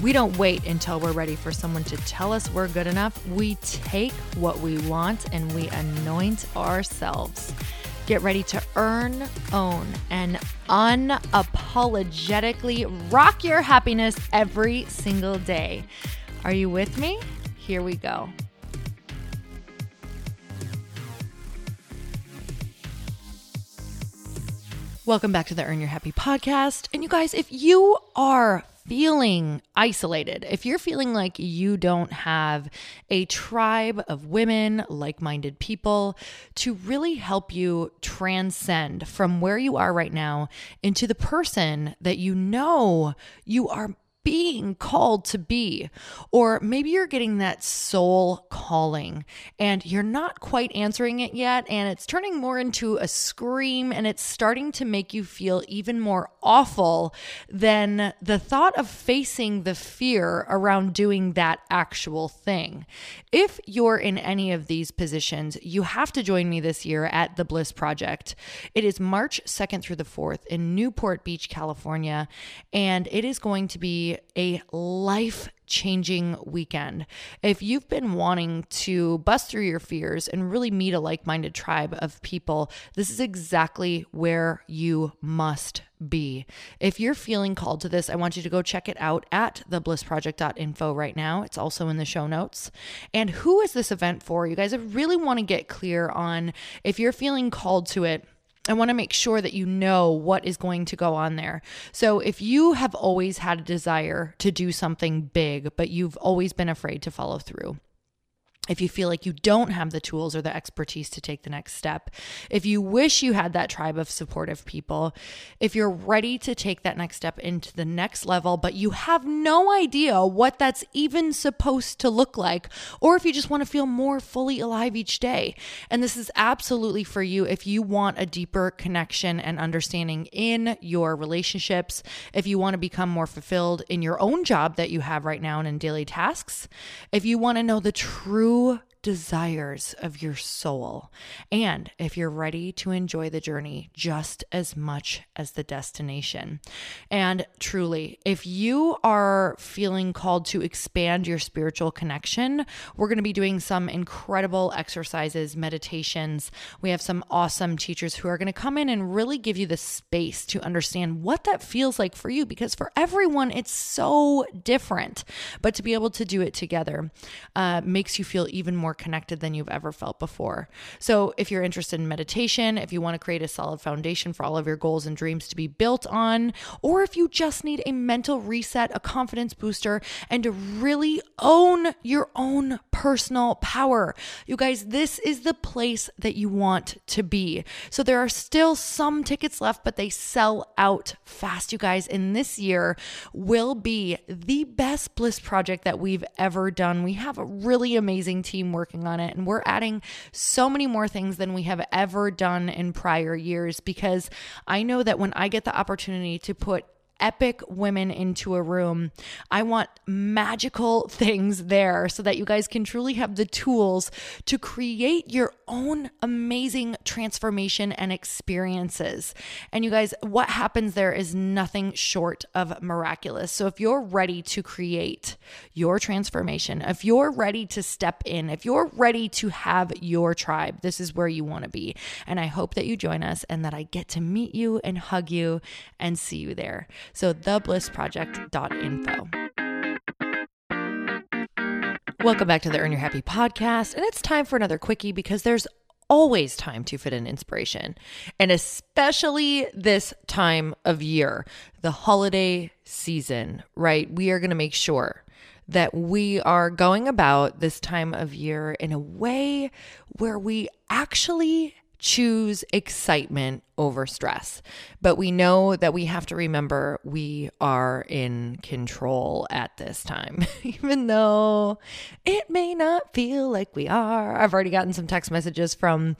We don't wait until we're ready for someone to tell us we're good enough. We take what we want and we anoint ourselves. Get ready to earn, own, and unapologetically rock your happiness every single day. Are you with me? Here we go. Welcome back to the Earn Your Happy podcast. And you guys, if you are feeling isolated, if you're feeling like you don't have a tribe of women, like minded people to really help you transcend from where you are right now into the person that you know you are being called to be. Or maybe you're getting that soul calling and you're not quite answering it yet, and it's turning more into a scream and it's starting to make you feel even more awful than the thought of facing the fear around doing that actual thing. If you're in any of these positions, you have to join me this year at the Bliss Project. It is March 2nd through the 4th in Newport Beach, California, and it is going to be a life changing weekend. If you've been wanting to bust through your fears and really meet a like minded tribe of people, this is exactly where you must be. If you're feeling called to this, I want you to go check it out at theblissproject.info right now. It's also in the show notes. And who is this event for? You guys, I really want to get clear on if you're feeling called to it I want to make sure that you know what is going to go on there. So, if you have always had a desire to do something big, but you've always been afraid to follow through, if you feel like you don't have the tools or the expertise to take the next step, if you wish you had that tribe of supportive people, if you're ready to take that next step into the next level, but you have no idea what that's even supposed to look like, or if you just want to feel more fully alive each day. And this is absolutely for you if you want a deeper connection and understanding in your relationships, if you want to become more fulfilled in your own job that you have right now and in daily tasks, if you want to know the true true desires of your soul. And if you're ready to enjoy the journey just as much as the destination. And truly, if you are feeling called to expand your spiritual connection, we're going to be doing some incredible exercises, meditations. We have some awesome teachers who are going to come in and really give you the space to understand what that feels like for you because for everyone, it's so different. But to be able to do it together uh, makes you feel even more more connected than you've ever felt before. So, if you're interested in meditation, if you want to create a solid foundation for all of your goals and dreams to be built on, or if you just need a mental reset, a confidence booster, and to really own your own personal power, you guys, this is the place that you want to be. So, there are still some tickets left, but they sell out fast, you guys. And this year will be the best Bliss project that we've ever done. We have a really amazing team working on it. And we're adding so many more things than we have ever done in prior years because I know that when I get the opportunity to put epic women into a room. I want magical things there so that you guys can truly have the tools to create your own amazing transformation and experiences. And you guys, what happens there is nothing short of miraculous. So if you're ready to create your transformation, if you're ready to step in, if you're ready to have your tribe, this is where you want to be. And I hope that you join us and that I get to meet you and hug you and see you there. So theblissproject.info. Welcome back to the Earn Your Happy podcast. And it's time for another quickie because there's always time to fit in inspiration. And especially this time of year, the holiday season, right? We are going to make sure that we are going about this time of year in a way where we actually choose excitement over stress. But we know that we have to remember we are in control at this time, even though it may not feel like we are. I've already gotten some text messages from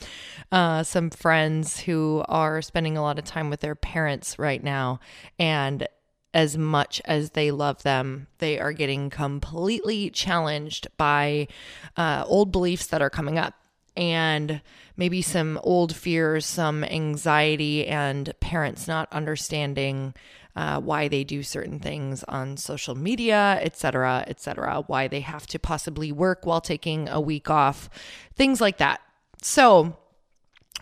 uh, some friends who are spending a lot of time with their parents right now. And as much as they love them, they are getting completely challenged by uh, old beliefs that are coming up and maybe some old fears, some anxiety, and parents not understanding uh, why they do certain things on social media, etc., etc., why they have to possibly work while taking a week off, things like that. So,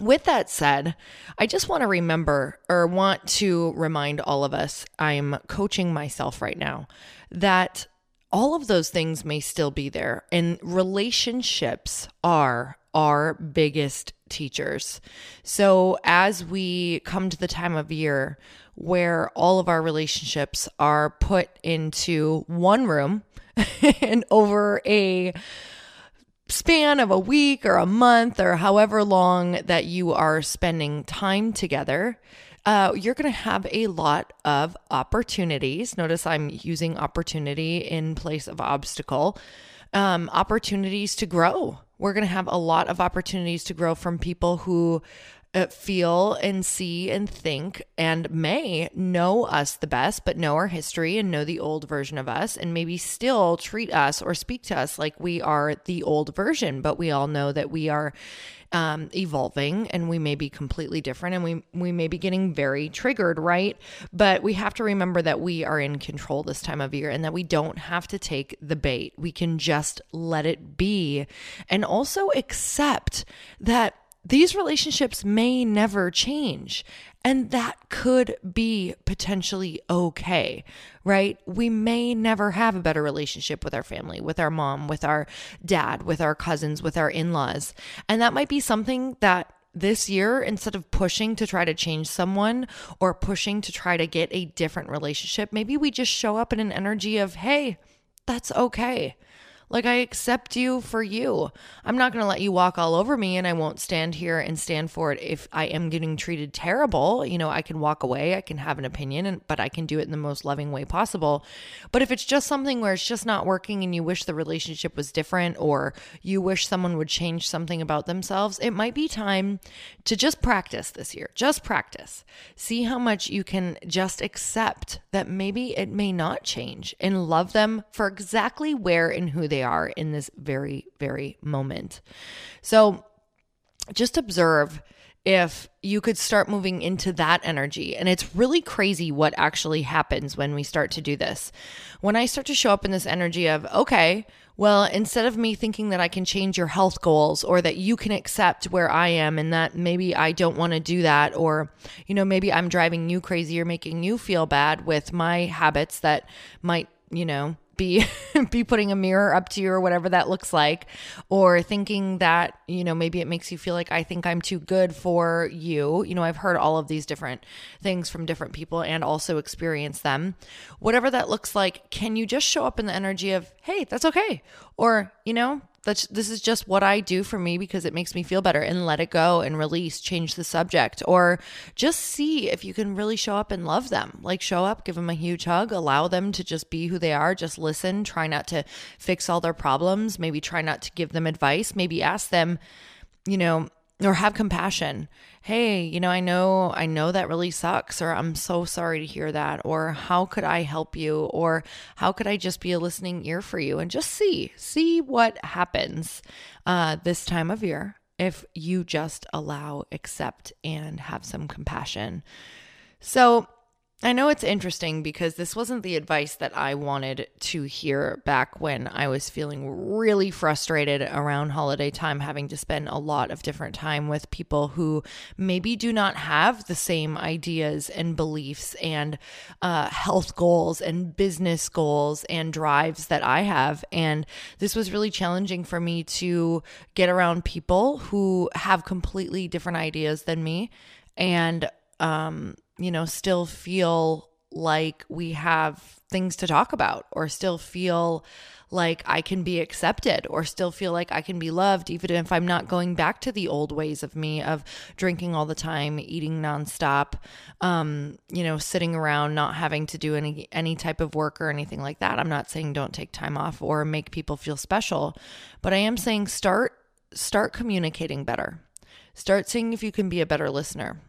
with that said, I just want to remember or want to remind all of us I'm coaching myself right now that all of those things may still be there, and relationships are our biggest teachers. So, as we come to the time of year where all of our relationships are put into one room and over a span of a week or a month or however long that you are spending time together, uh, you're going to have a lot of opportunities. Notice I'm using opportunity in place of obstacle. Um, opportunities to grow. We're going to have a lot of opportunities to grow from people who uh, feel and see and think and may know us the best, but know our history and know the old version of us, and maybe still treat us or speak to us like we are the old version. But we all know that we are um, evolving and we may be completely different and we, we may be getting very triggered, right? But we have to remember that we are in control this time of year and that we don't have to take the bait. We can just let it be and also accept that these relationships may never change. And that could be potentially okay, right? We may never have a better relationship with our family, with our mom, with our dad, with our cousins, with our in laws. And that might be something that this year, instead of pushing to try to change someone or pushing to try to get a different relationship, maybe we just show up in an energy of, hey, that's okay. Like, I accept you for you. I'm not going to let you walk all over me, and I won't stand here and stand for it if I am getting treated terrible. You know, I can walk away, I can have an opinion, and, but I can do it in the most loving way possible. But if it's just something where it's just not working and you wish the relationship was different or you wish someone would change something about themselves, it might be time to just practice this year. Just practice. See how much you can just accept that maybe it may not change and love them for exactly where and who they they are in this very, very moment. So just observe if you could start moving into that energy. And it's really crazy what actually happens when we start to do this. When I start to show up in this energy of, okay, well, instead of me thinking that I can change your health goals or that you can accept where I am and that maybe I don't want to do that, or, you know, maybe I'm driving you crazy or making you feel bad with my habits that might, you know, be be putting a mirror up to you or whatever that looks like or thinking that you know maybe it makes you feel like I think I'm too good for you. You know I've heard all of these different things from different people and also experienced them. Whatever that looks like can you just show up in the energy of hey that's okay. Or you know that's this is just what I do for me because it makes me feel better and let it go and release, change the subject. Or just see if you can really show up and love them. Like show up, give them a huge hug, allow them to just be who they are, just listen, try not to fix all their problems, maybe try not to give them advice, maybe ask them, you know, or have compassion. Hey, you know, I know I know that really sucks or I'm so sorry to hear that or how could I help you or how could I just be a listening ear for you and just see see what happens uh this time of year if you just allow, accept and have some compassion. So, I know it's interesting because this wasn't the advice that I wanted to hear back when I was feeling really frustrated around holiday time, having to spend a lot of different time with people who maybe do not have the same ideas and beliefs and uh, health goals and business goals and drives that I have. And this was really challenging for me to get around people who have completely different ideas than me and um, you know, still feel like we have things to talk about or still feel like I can be accepted or still feel like I can be loved, even if I'm not going back to the old ways of me of drinking all the time, eating nonstop, um, you know, sitting around, not having to do any any type of work or anything like that. I'm not saying don't take time off or make people feel special, but I am saying start start communicating better. Start seeing if you can be a better listener.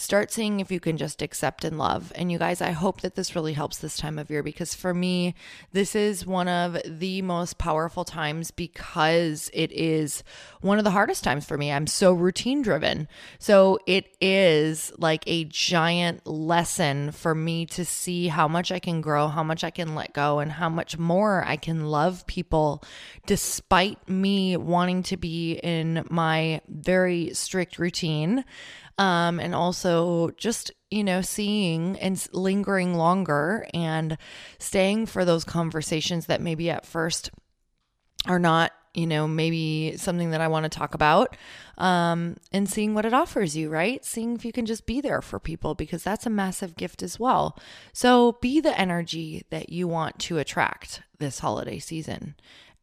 Start seeing if you can just accept and love. And you guys, I hope that this really helps this time of year because for me, this is one of the most powerful times because it is one of the hardest times for me. I'm so routine driven. So it is like a giant lesson for me to see how much I can grow, how much I can let go, and how much more I can love people despite me wanting to be in my very strict routine um, and also just you know seeing and lingering longer and staying for those conversations that maybe at first are not you know maybe something that i want to talk about um, and seeing what it offers you right? Seeing if you can just be there for people because that's a massive gift as well. So be the energy that you want to attract this holiday season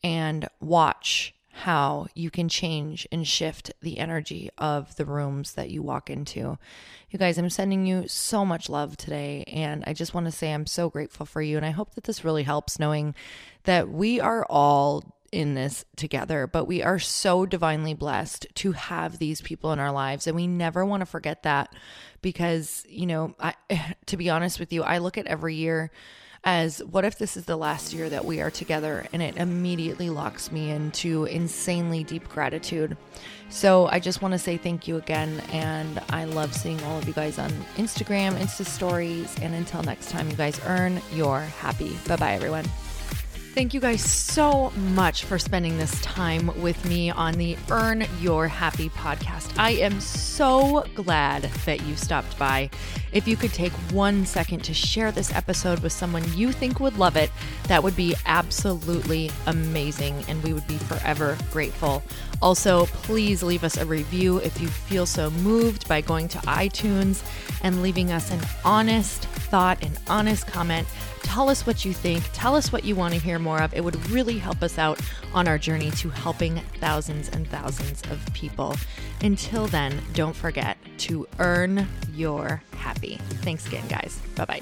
and watch how you can change and shift the energy of the rooms that you walk into. You guys, I'm sending you so much love today. And I just want to say I'm so grateful for you. And I hope that this really helps knowing that we are all in this together, but we are so divinely blessed to have these people in our lives. And we never want to forget that because, you know, I, to be honest with you, I look at every year as what if this is the last year that we are together? And it immediately locks me into insanely deep gratitude. So I just want to say thank you again. And I love seeing all of you guys on Instagram, Insta stories. And until next time, you guys earn your happy. Bye bye, everyone. Thank you guys so much for spending this time with me on the Earn Your Happy podcast. I am so glad that you stopped by. If you could take one second to share this episode with someone you think would love it, that would be absolutely amazing, and we would be forever grateful. Also, please leave us a review if you feel so moved by going to iTunes and leaving us an honest thought, an honest comment Tell us what you think. Tell us what you want to hear more of. It would really help us out on our journey to helping thousands and thousands of people. Until then, don't forget to earn your happy. Thanks again, guys. Bye bye.